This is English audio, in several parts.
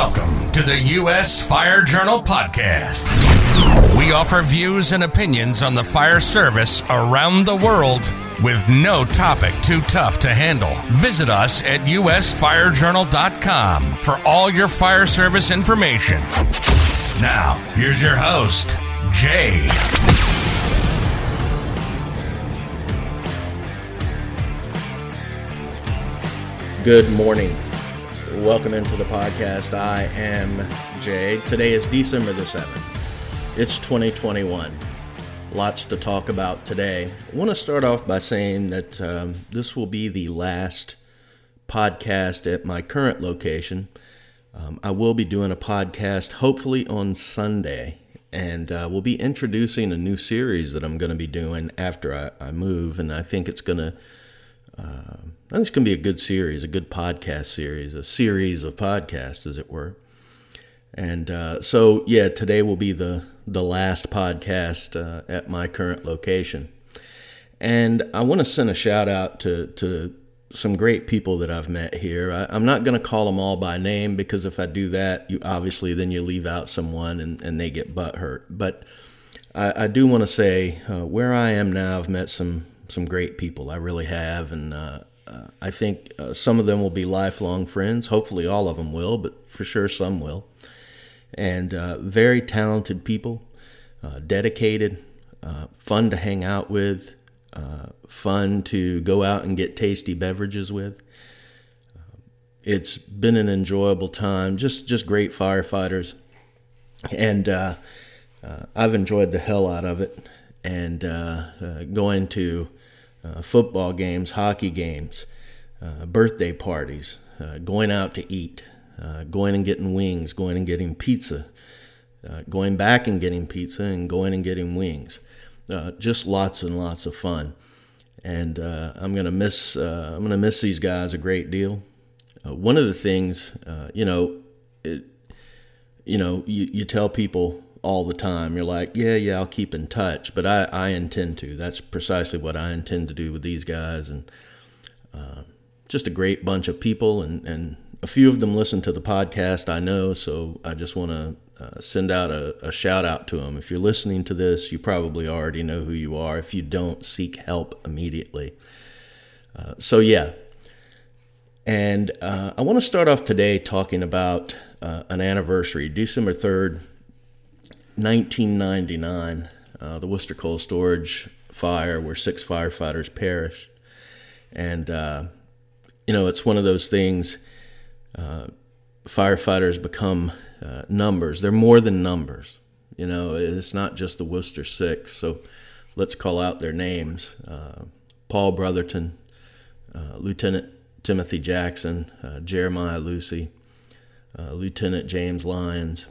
Welcome to the U.S. Fire Journal Podcast. We offer views and opinions on the fire service around the world with no topic too tough to handle. Visit us at usfirejournal.com for all your fire service information. Now, here's your host, Jay. Good morning. Welcome into the podcast. I am Jay. Today is December the 7th. It's 2021. Lots to talk about today. I want to start off by saying that um, this will be the last podcast at my current location. Um, I will be doing a podcast hopefully on Sunday, and uh, we'll be introducing a new series that I'm going to be doing after I, I move, and I think it's going to. Uh, I think it's going to be a good series, a good podcast series, a series of podcasts, as it were. And uh, so, yeah, today will be the the last podcast uh, at my current location. And I want to send a shout out to to some great people that I've met here. I, am not going to call them all by name because if I do that, you obviously then you leave out someone and, and they get butt hurt. But I, I do want to say uh, where I am now, I've met some some great people. I really have, and uh, uh, I think uh, some of them will be lifelong friends. Hopefully, all of them will, but for sure, some will. And uh, very talented people, uh, dedicated, uh, fun to hang out with, uh, fun to go out and get tasty beverages with. It's been an enjoyable time. Just just great firefighters, and I've enjoyed the hell out of it. And going to uh, football games, hockey games, uh, birthday parties, uh, going out to eat, uh, going and getting wings, going and getting pizza, uh, going back and getting pizza, and going and getting wings. just lots and lots of fun. And I'm gonna miss I'm gonna miss these guys a great deal. one of the things, you know, it, you know, you, you tell people all the time. You're like, yeah, yeah, I'll keep in touch, but I, I intend to. That's precisely what I intend to do with these guys, and uh, just a great bunch of people, and and a few of them listen to the podcast. I know, so I just want to. Uh, send out a, a shout out to them. If you're listening to this, you probably already know who you are. If you don't, seek help immediately. Uh, so, yeah. And uh, I want to start off today talking about uh, an anniversary, December 3rd, 1999, uh, the Worcester Cold Storage fire, where six firefighters perished. And, uh, you know, it's one of those things, uh, firefighters become uh, numbers. They're more than numbers. You know, it's not just the Worcester Six. So let's call out their names uh, Paul Brotherton, uh, Lieutenant Timothy Jackson, Jeremiah Lucey, Lieutenant James Lyons,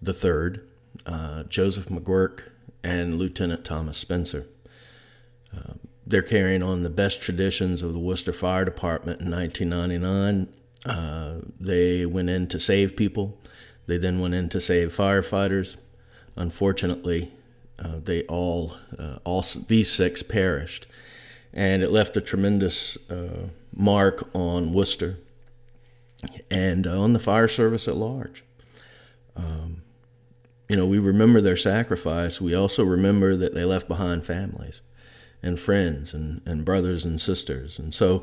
the third uh, Joseph McGuirk, and Lieutenant Thomas Spencer. Uh, they're carrying on the best traditions of the Worcester Fire Department in 1999. Uh, they went in to save people. They then went in to save firefighters. Unfortunately, uh, they all, all these six perished, and it left a tremendous mark on Worcester and on the fire service at large. Um, you know, we remember their sacrifice. We also remember that they left behind families and friends and, and brothers and sisters. And so,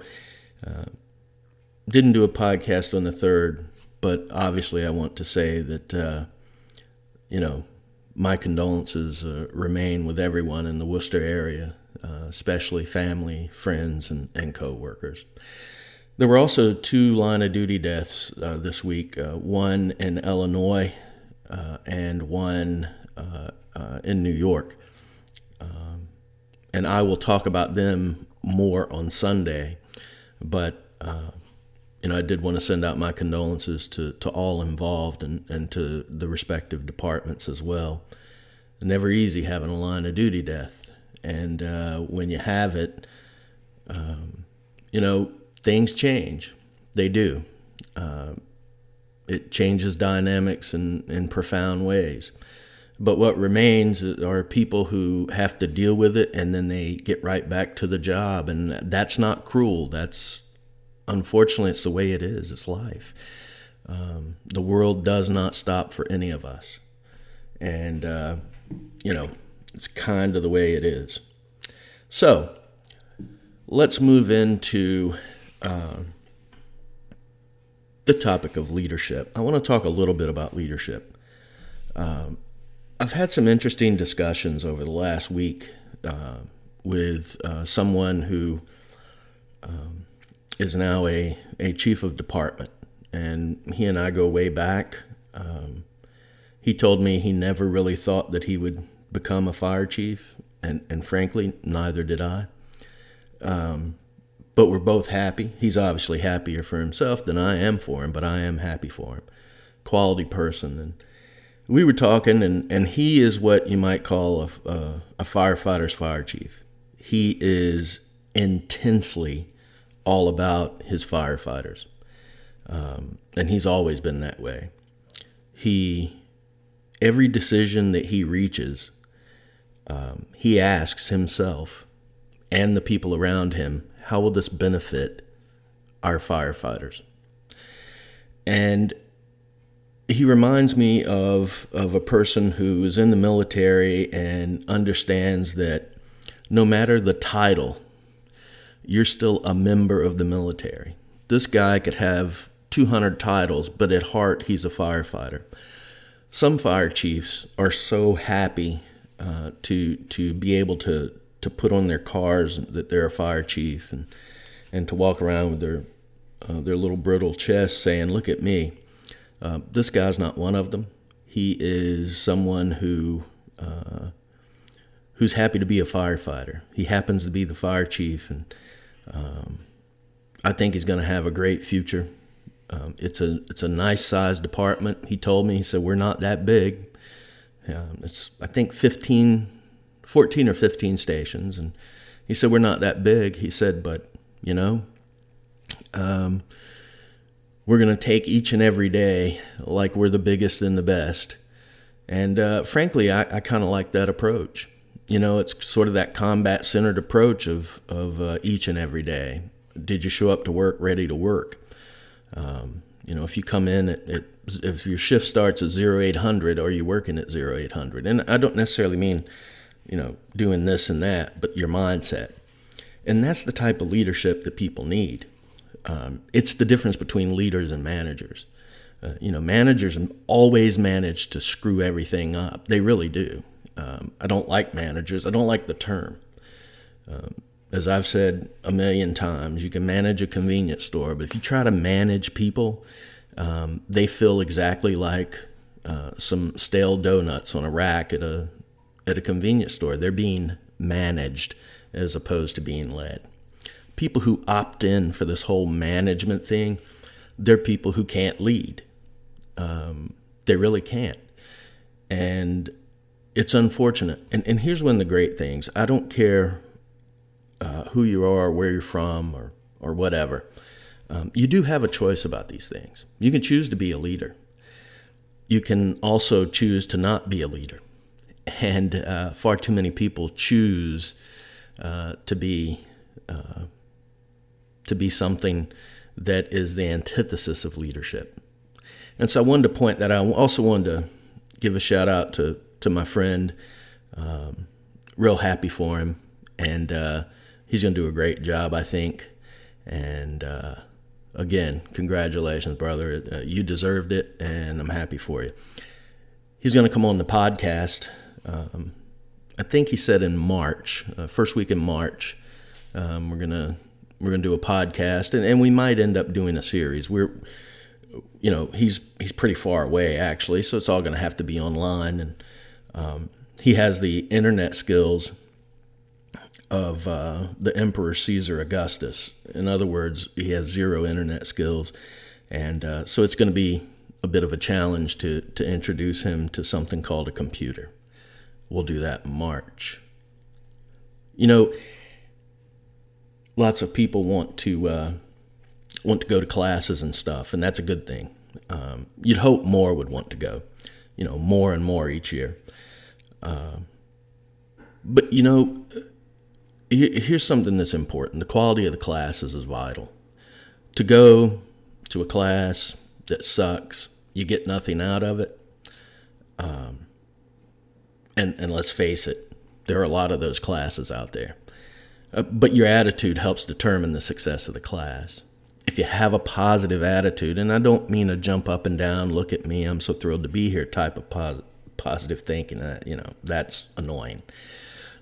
uh, didn't do a podcast on the third, but obviously, I want to say that, uh, you know, my condolences uh, remain with everyone in the Worcester area, uh, especially family, friends, and, and co workers. There were also two line of duty deaths uh, this week uh, one in Illinois uh, and one uh, uh, in New York. Um, and I will talk about them more on Sunday. But, uh, you know, I did want to send out my condolences to, to all involved and, and to the respective departments as well. Never easy having a line of duty death. And uh, when you have it, um, you know, things change. They do. Uh, it changes dynamics in, in profound ways. But what remains are people who have to deal with it and then they get right back to the job. And that's not cruel. That's unfortunately, it's the way it is. It's life. Um, the world does not stop for any of us. And, uh, you know, it's kind of the way it is. So, let's move into uh, the topic of leadership. I want to talk a little bit about leadership. Um, I've had some interesting discussions over the last week uh, with uh, someone who um, is now a, a chief of department, and he and I go way back. Um, he told me he never really thought that he would become a fire chief, and, and frankly, neither did I. Um, but we're both happy. He's obviously happier for himself than I am for him, but I am happy for him. Quality person. And we were talking, and, and he is what you might call a, a, a firefighter's fire chief. He is intensely all about his firefighters. Um, and he's always been that way. He, every decision that he reaches, um, he asks himself and the people around him, how will this benefit our firefighters? And he reminds me of, of a person who is in the military and understands that no matter the title, you're still a member of the military. This guy could have 200 titles, but at heart, he's a firefighter. Some fire chiefs are so happy uh, to to be able to to put on their cars that they're a fire chief and and to walk around with their uh, their little brittle chest saying, "Look at me." Uh, this guy's not one of them. He is someone who uh, who's happy to be a firefighter. He happens to be the fire chief, and um, I think he's going to have a great future. Um, it's a it's a nice sized department. He told me he said we're not that big. Um, it's I think 15, 14 or fifteen stations, and he said we're not that big. He said, but you know, um, we're going to take each and every day like we're the biggest and the best. And uh, frankly, I, I kind of like that approach. You know, it's sort of that combat centered approach of, of uh, each and every day. Did you show up to work ready to work? Um, you know, if you come in at, at, if your shift starts at 0800, are you working at 0800? And I don't necessarily mean, you know, doing this and that, but your mindset. And that's the type of leadership that people need. Um, it's the difference between leaders and managers. Uh, you know, managers always manage to screw everything up. They really do. Um, I don't like managers. I don't like the term. Um, as I've said a million times, you can manage a convenience store, but if you try to manage people, um, they feel exactly like uh, some stale donuts on a rack at a at a convenience store. They're being managed as opposed to being led. People who opt in for this whole management thing, they're people who can't lead. Um, they really can't, and it's unfortunate. And and here's one of the great things. I don't care uh, who you are, where you're from, or or whatever. Um, you do have a choice about these things. You can choose to be a leader. You can also choose to not be a leader, and uh, far too many people choose uh, to be uh, to be something that is the antithesis of leadership. And so I wanted to point that. I also wanted to give a shout out to to my friend. Um, real happy for him, and uh, he's going to do a great job, I think. And uh, again, congratulations, brother. Uh, you deserved it, and I'm happy for you. He's going to come on the podcast. Um, I think he said in March, uh, first week in March. Um, we're gonna we're gonna do a podcast, and, and we might end up doing a series. We're you know he's he's pretty far away actually, so it's all gonna have to be online and um, he has the internet skills of uh, the Emperor Caesar Augustus. In other words, he has zero internet skills, and uh, so it's going to be a bit of a challenge to to introduce him to something called a computer. We'll do that in March. You know, lots of people want to uh, want to go to classes and stuff, and that's a good thing. Um, you'd hope more would want to go, you know, more and more each year. Uh, but you know, here's something that's important: the quality of the classes is vital. To go to a class, that sucks. You get nothing out of it. Um, and and let's face it, there are a lot of those classes out there. Uh, but your attitude helps determine the success of the class. If you have a positive attitude, and I don't mean a jump up and down, look at me, I'm so thrilled to be here type of pos- positive thinking, uh, you know, that's annoying.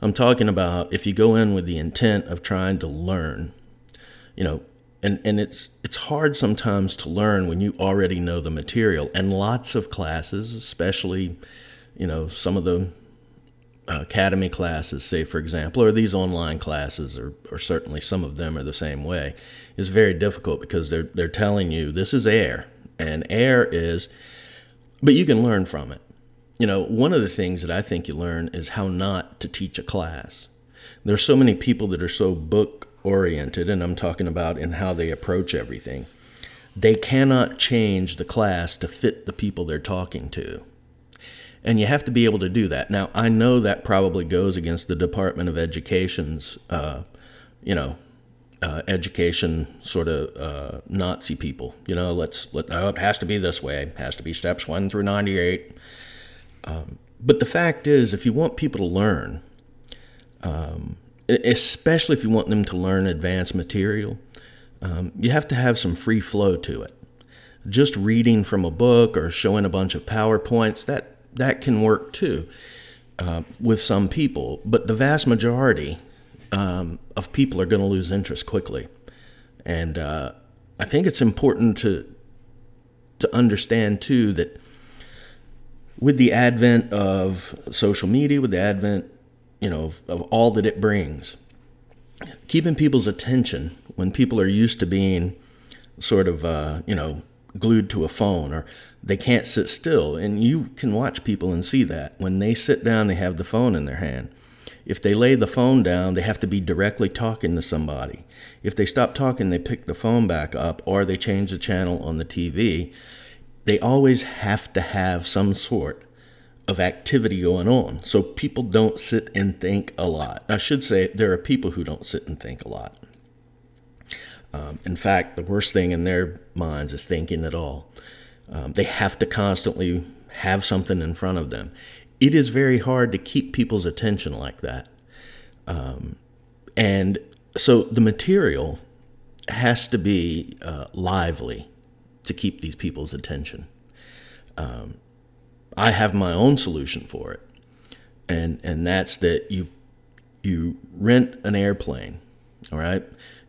I'm talking about if you go in with the intent of trying to learn, you know, and, and it's it's hard sometimes to learn when you already know the material. And lots of classes, especially, you know, some of the academy classes, say for example, or these online classes, or, or certainly some of them are the same way, is very difficult because they're they're telling you this is air, and air is, but you can learn from it. You know, one of the things that I think you learn is how not to teach a class. There's so many people that are so book oriented, and I'm talking about in how they approach everything. They cannot change the class to fit the people they're talking to. And you have to be able to do that. Now, I know that probably goes against the Department of Education's, uh, you know, uh, education sort of uh, Nazi people. You know, let's let oh, it has to be this way. It has to be steps one through ninety eight. Um, but the fact is, if you want people to learn, um, especially if you want them to learn advanced material, um, you have to have some free flow to it. Just reading from a book or showing a bunch of PowerPoints that that can work too uh, with some people, but the vast majority um, of people are going to lose interest quickly, and uh, I think it's important to to understand too that with the advent of social media, with the advent, you know, of, of all that it brings, keeping people's attention when people are used to being sort of, uh, you know, glued to a phone or they can't sit still. And you can watch people and see that. When they sit down, they have the phone in their hand. If they lay the phone down, they have to be directly talking to somebody. If they stop talking, they pick the phone back up or they change the channel on the TV. They always have to have some sort of activity going on. So people don't sit and think a lot. I should say there are people who don't sit and think a lot. Um, in fact, the worst thing in their minds is thinking at all. Um, they have to constantly have something in front of them. It is very hard to keep people's attention like that. Um, and so the material has to be uh, lively to keep these people's attention. Um, I have my own solution for it, and and that's that you you rent an airplane, all right.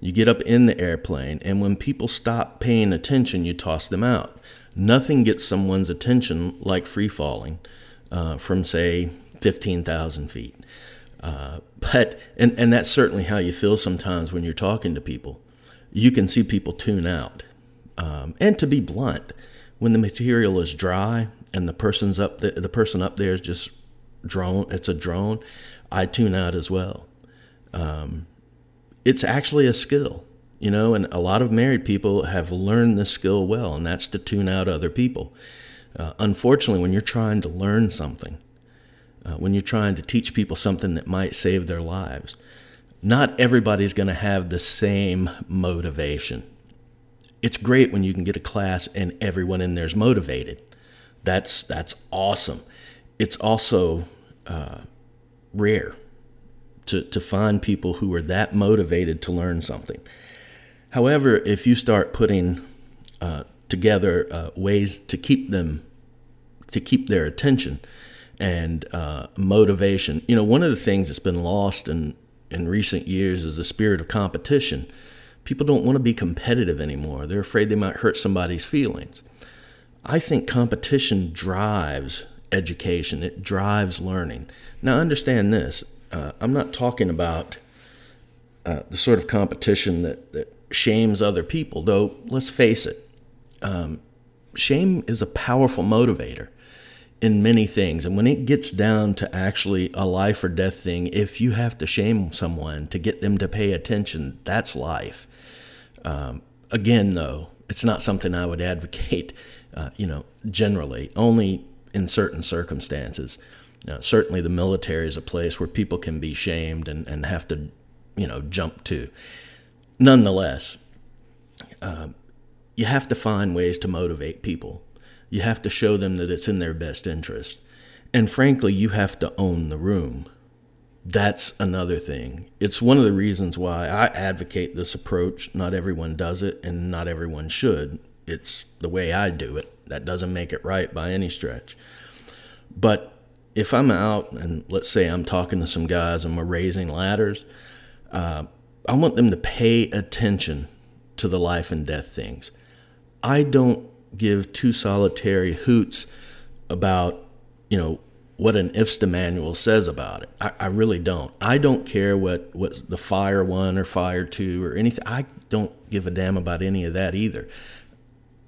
You get up in the airplane, and when people stop paying attention, you toss them out. Nothing gets someone's attention like free falling uh, from, say, 15,000 feet. Uh, but, and, and that's certainly how you feel sometimes when you're talking to people. You can see people tune out. Um, and to be blunt, when the material is dry and the person's up the, the person up there is just drone, it's a drone, I tune out as well. Um, it's actually a skill you know, and a lot of married people have learned this skill well, and that's to tune out other people. Uh, unfortunately, when you're trying to learn something, uh, when you're trying to teach people something that might save their lives, not everybody's going to have the same motivation. It's great when you can get a class and everyone in there's motivated. That's that's awesome. It's also uh, rare to to find people who are that motivated to learn something. However, if you start putting uh, together uh, ways to keep them, to keep their attention and uh, motivation, you know, one of the things that's been lost in in recent years is the spirit of competition. People don't want to be competitive anymore. They're afraid they might hurt somebody's feelings. I think competition drives education. It drives learning. Now, understand this. Uh, I'm not talking about uh, the sort of competition that, that shames other people, though, let's face it, um, shame is a powerful motivator in many things. And when it gets down to actually a life or death thing, if you have to shame someone to get them to pay attention, that's life. Um, again, though, it's not something I would advocate, uh, you know, generally, only in certain circumstances. Uh, certainly, the military is a place where people can be shamed and, and have to, you know, jump to nonetheless, uh, you have to find ways to motivate people. You have to show them that it's in their best interest. And frankly, you have to own the room. That's another thing. It's one of the reasons why I advocate this approach. Not everyone does it, and not everyone should. It's the way I do it. That doesn't make it right by any stretch. But if I'm out and let's say I'm talking to some guys and we're raising ladders, uh, I want them to pay attention to the life and death things. I don't give two solitary hoots about, you know, what an IFSTA manual says about it. I, I, really don't. I don't care what, what the fire one or fire two or anything. I don't give a damn about any of that either.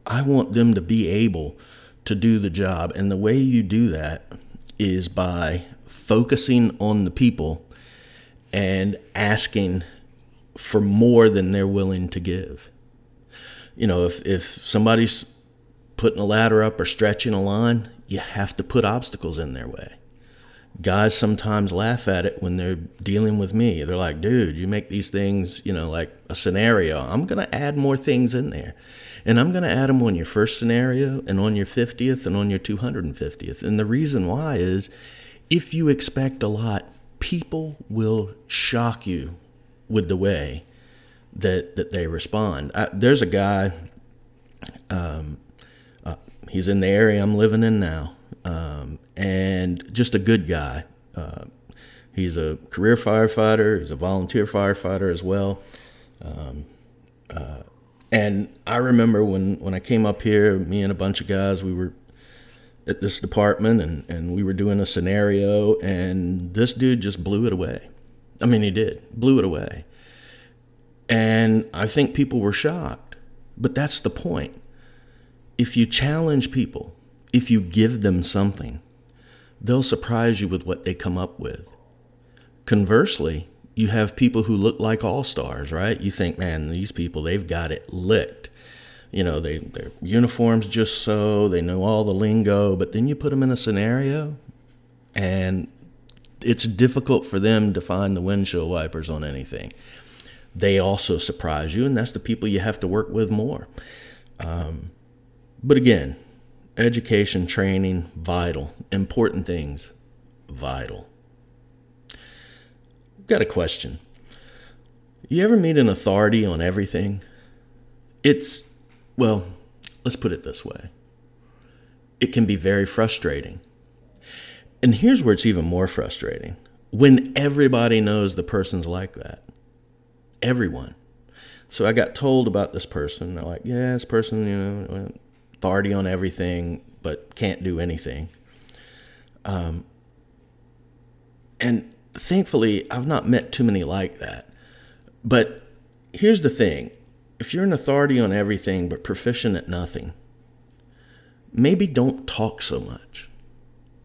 I want them to be able to do the job. And the way you do that is by focusing on the people and asking for more than they're willing to give. You know, if, if somebody's putting a ladder up or stretching a line, you have to put obstacles in their way. Guys sometimes laugh at it when they're dealing with me. They're like, dude, you make these things, you know, like a scenario. I'm going to add more things in there. And I'm going to add them on your first scenario and on your 50th and on your 250th. And the reason why is if you expect a lot, people will shock you with the way that, that they respond. I, there's a guy, um, uh, he's in the area I'm living in now, um, and just a good guy. Uh, he's a career firefighter, he's a volunteer firefighter as well. Um, uh, and I remember when, when I came up here, me and a bunch of guys, we were at this department and, and we were doing a scenario, and this dude just blew it away. I mean, he did, blew it away. And I think people were shocked. But that's the point. If you challenge people, if you give them something, they'll surprise you with what they come up with. Conversely, you have people who look like all stars, right? You think, man, these people, they've got it licked. You know, they, their uniforms just so, they know all the lingo, but then you put them in a scenario and it's difficult for them to find the windshield wipers on anything. They also surprise you, and that's the people you have to work with more. Um, but again, education, training, vital, important things, vital got a question. You ever meet an authority on everything? It's, well, let's put it this way it can be very frustrating. And here's where it's even more frustrating when everybody knows the person's like that. Everyone. So I got told about this person. They're like, yeah, this person, you know, authority on everything, but can't do anything. Um, and thankfully, I've not met too many like that. But here's the thing if you're an authority on everything but proficient at nothing, maybe don't talk so much.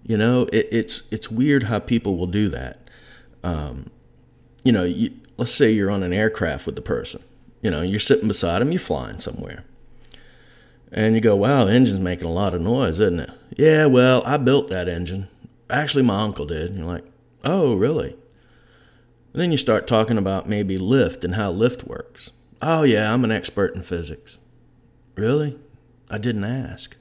You know, it, it's it's weird how people will do that. Um, you know, you, let's say you're on an aircraft with the person. You know, you're sitting beside them, you're flying somewhere, and you go, "Wow, the engine's making a lot of noise, isn't it?" Yeah, well, I built that engine. Actually, my uncle did. And you're like, Oh, really? And then you start talking about maybe lift and how lift works. Oh, yeah, I'm an expert in physics. Really? I didn't ask.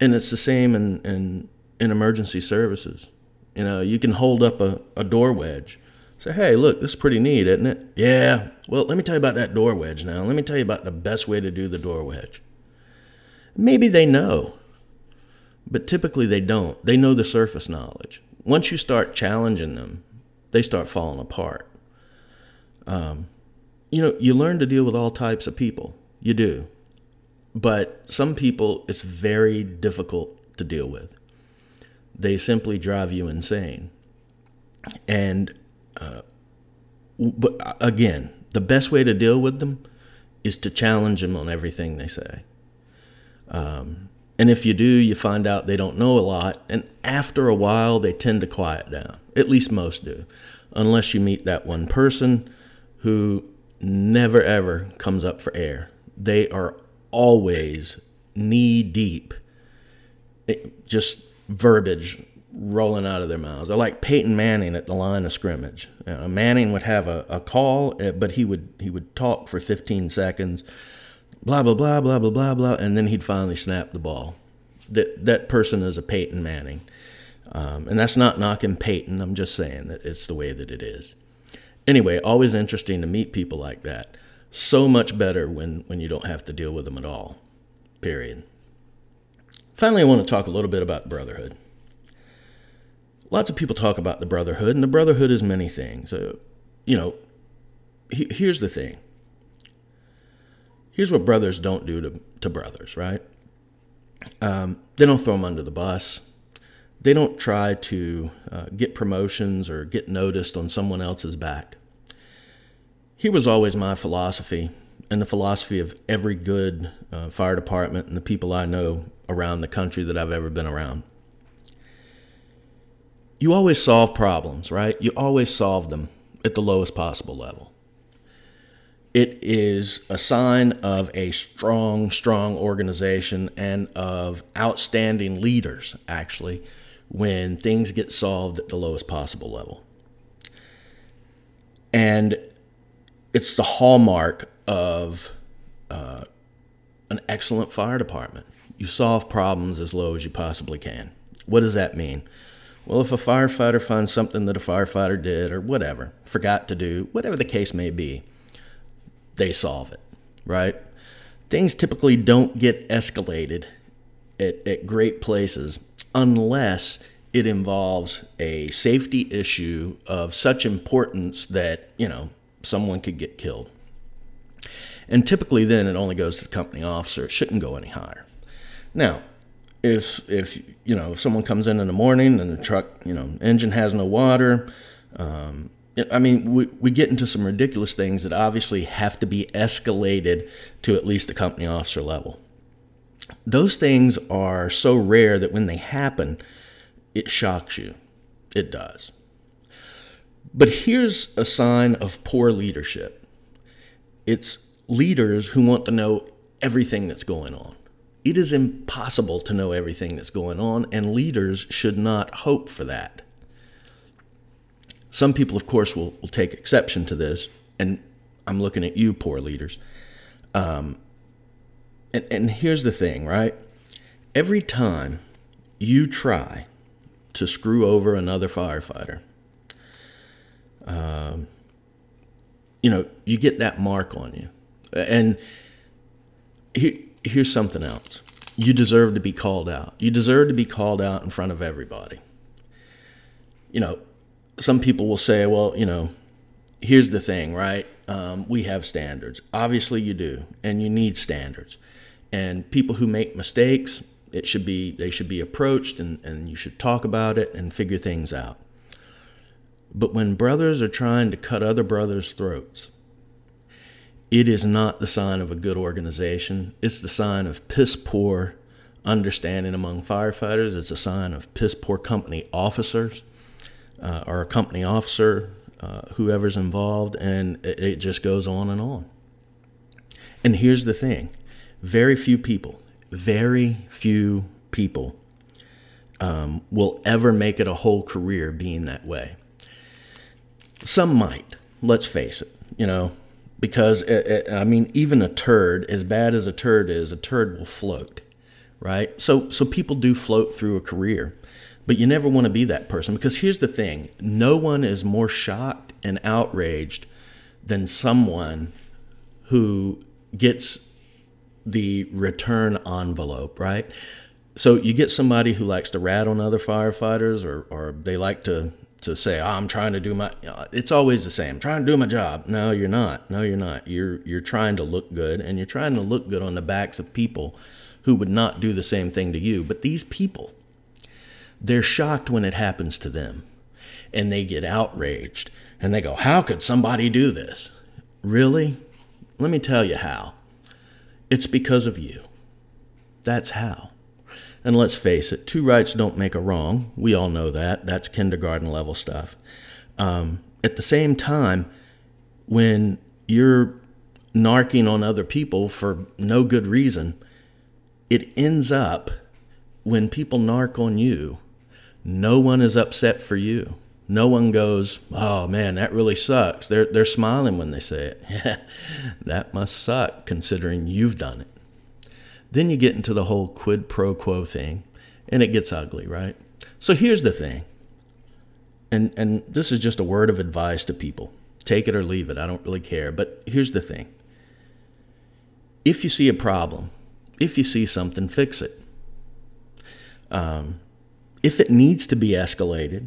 And it's the same in, in, in emergency services. You know, you can hold up a, a door wedge. Say, hey, look, this is pretty neat, isn't it? Yeah. Well, let me tell you about that door wedge now. Let me tell you about the best way to do the door wedge. Maybe they know, but typically they don't. They know the surface knowledge once you start challenging them, they start falling apart. Um, you know, you learn to deal with all types of people. You do. But some people, it's very difficult to deal with. They simply drive you insane. And, uh, but uh, again, the best way to deal with them is to challenge them on everything they say. Um, and if you do, you find out they don't know a lot. And after a while, they tend to quiet down. At least most do. Unless you meet that one person who never ever comes up for air. They are always knee deep, it, just verbiage rolling out of their mouths. They're like Peyton Manning at the line of scrimmage. You know, Manning would have a, a call, eh, but he would he would talk for 15 seconds blah blah blah blah blah blah blah, and then he'd finally snap the ball. That that person is a Peyton Manning, um, and that's not knocking Peyton. I'm just saying that it's the way that it is. Anyway, always interesting to meet people like that. So much better when when you don't have to deal with them at all. Period. Finally, I want to talk a little bit about brotherhood. Lots of people talk about the brotherhood, and the brotherhood is many things. Uh, you know, he, here's the thing here's what brothers don't do to, to brothers, right? Um, they don't throw them under the bus. They don't try to uh, get promotions or get noticed on someone else's back. Here was always my philosophy, and the philosophy of every good uh, fire department and the people I know around the country that I've ever been around. You always solve problems, right? You always solve them at the lowest possible level. It is a sign of a strong, strong organization and of outstanding leaders, actually, when things get solved at the lowest possible level. And it's the hallmark of uh, an excellent fire department. You solve problems as low as you possibly can. What does that mean? Well, if a firefighter finds something that a firefighter did or whatever, forgot to do, whatever the case may be, they solve it, right? Things typically don't get escalated at, at great places unless it involves a safety issue of such importance that, you know, someone could get killed. And typically then it only goes to the company officer. It shouldn't go any higher. Now, if if you know if someone comes in in the morning and the truck you know engine has no water, um, I mean, we, we get into some ridiculous things that obviously have to be escalated to at least the company officer level. Those things are so rare that when they happen, it shocks you. It does. But here's a sign of poor leadership it's leaders who want to know everything that's going on. It is impossible to know everything that's going on, and leaders should not hope for that. Some people, of course, will, will take exception to this, and I'm looking at you, poor leaders. Um, and, and here's the thing, right? Every time you try to screw over another firefighter, um, you know, you get that mark on you. And here's something else. You deserve to be called out. You deserve to be called out in front of everybody. You know, some people will say, well, you know, here's the thing, right? Um, we have standards. Obviously, you do, and you need standards. And people who make mistakes, it should be they should be approached, and, and you should talk about it and figure things out. But when brothers are trying to cut other brothers' throats, it is not the sign of a good organization. It's the sign of piss poor understanding among firefighters. It's a sign of piss poor company officers uh, or a company officer, uh, whoever's involved, and it, it just goes on and on. And here's the thing very few people, very few people um, will ever make it a whole career being that way. Some might, let's face it, you know, because it, it, I mean, even a turd, as bad as a turd is, a turd will float, right? So, so people do float through a career. But you never want to be that person because here's the thing no one is more shocked and outraged than someone who gets the return envelope, right? So you get somebody who likes to rat on other firefighters or, or they like to, to say, oh, I'm trying to do my, uh, it's always the same. I'm trying to do my job. No, you're not. No, you're not. You're, you're trying to look good and you're trying to look good on the backs of people who would not do the same thing to you. But these people, they're shocked when it happens to them and they get outraged and they go, How could somebody do this? Really? Let me tell you how. It's because of you. That's how. And let's face it, two rights don't make a wrong. We all know that. That's kindergarten level stuff. Um, at the same time, when you're narking on other people for no good reason, it ends up when people narc on you no one is upset for you. No one goes, "Oh man, that really sucks." They're they're smiling when they say it. Yeah, that must suck considering you've done it. Then you get into the whole quid pro quo thing, and it gets ugly, right? So here's the thing. And and this is just a word of advice to people. Take it or leave it. I don't really care, but here's the thing. If you see a problem, if you see something, fix it. Um, if it needs to be escalated,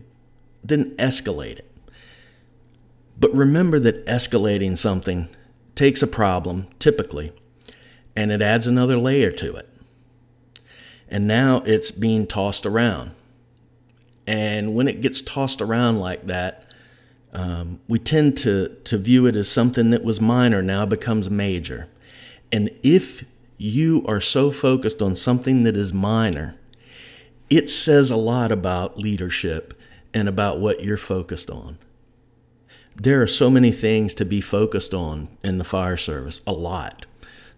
then escalate it. But remember that escalating something takes a problem, typically, and it adds another layer to it. And now it's being tossed around. And when it gets tossed around like that, um, we tend to, to view it as something that was minor now becomes major. And if you are so focused on something that is minor, it says a lot about leadership and about what you're focused on. There are so many things to be focused on in the fire service, a lot.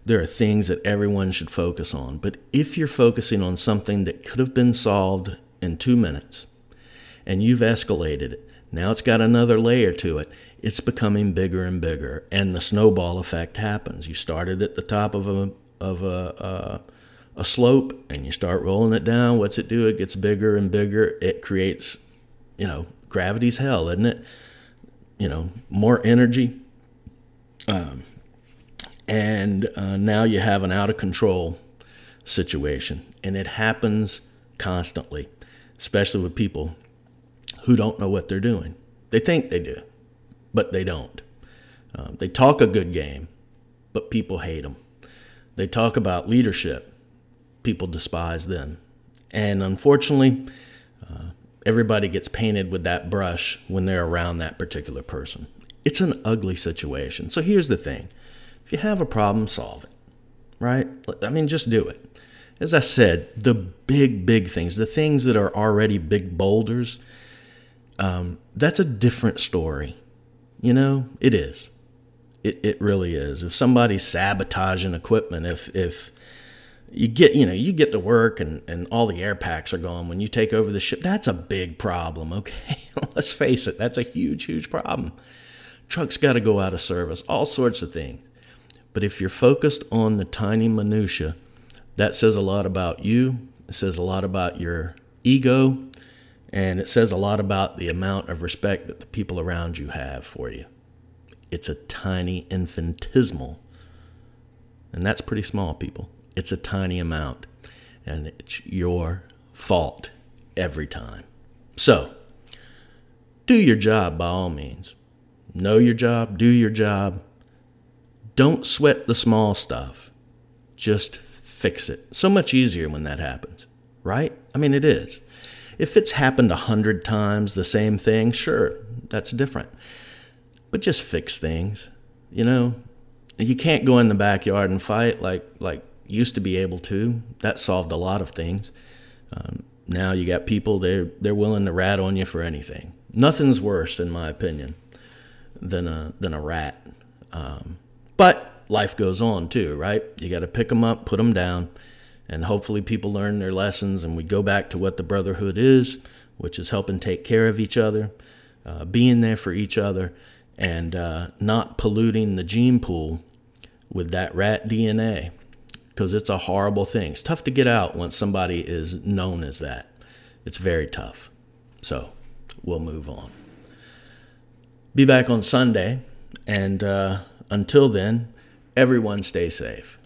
There are things that everyone should focus on. But if you're focusing on something that could have been solved in two minutes and you've escalated it, now it's got another layer to it, it's becoming bigger and bigger. And the snowball effect happens. You started at the top of a, of a, uh, a slope and you start rolling it down. What's it do? It gets bigger and bigger. It creates you know, gravity's hell, isn't it? You know, more energy. Um, and uh, now you have an out of control situation. And it happens constantly, especially with people who don't know what they're doing. They think they do, but they don't. Uh, they talk a good game, but people hate them. They talk about leadership, people despise them. And unfortunately, uh, everybody gets painted with that brush when they're around that particular person. It's an ugly situation. So here's the thing if you have a problem, solve it, right? I mean, just do it. As I said, the big, big things, the things that are already big boulders, um, that's a different story. You know, it is. It, it really is. If somebody's sabotaging equipment, if, if, you get you know you get to work and and all the air packs are gone. When you take over the ship that's a big problem okay? Let's face it that's a huge huge problem. Trucks got to go out of service all sorts of things. But if you're focused on the tiny minutia that says a lot about you it says a lot about your ego and it says a lot about the amount of respect that the people around you have for you. It's a tiny infinitesimal and that's pretty small people it's a tiny amount, and it's your fault every time. So, do your job by all means. Know your job, do your job. Don't sweat the small stuff. Just fix it. So much easier when that happens, right? I mean, it is. If it's happened a hundred times, the same thing, sure, that's different. But just fix things. You know, you can't go in the backyard and fight like like used to be able to. That solved a lot of things. Um, now you got people they're they're willing to rat on you for anything. Nothing's worse, in my opinion, than a than a rat. Um, but life goes on too, right? You got to pick them up, put them down, and hopefully people learn their lessons. And we go back to what the brotherhood is, which is helping take care of each other, uh, being there for each other, and uh, not polluting the gene pool with that rat DNA because it's a horrible thing. It's tough to get out once somebody is known as that. It's very tough. So we'll move on. Be back on Sunday. And uh, until then, everyone stay safe.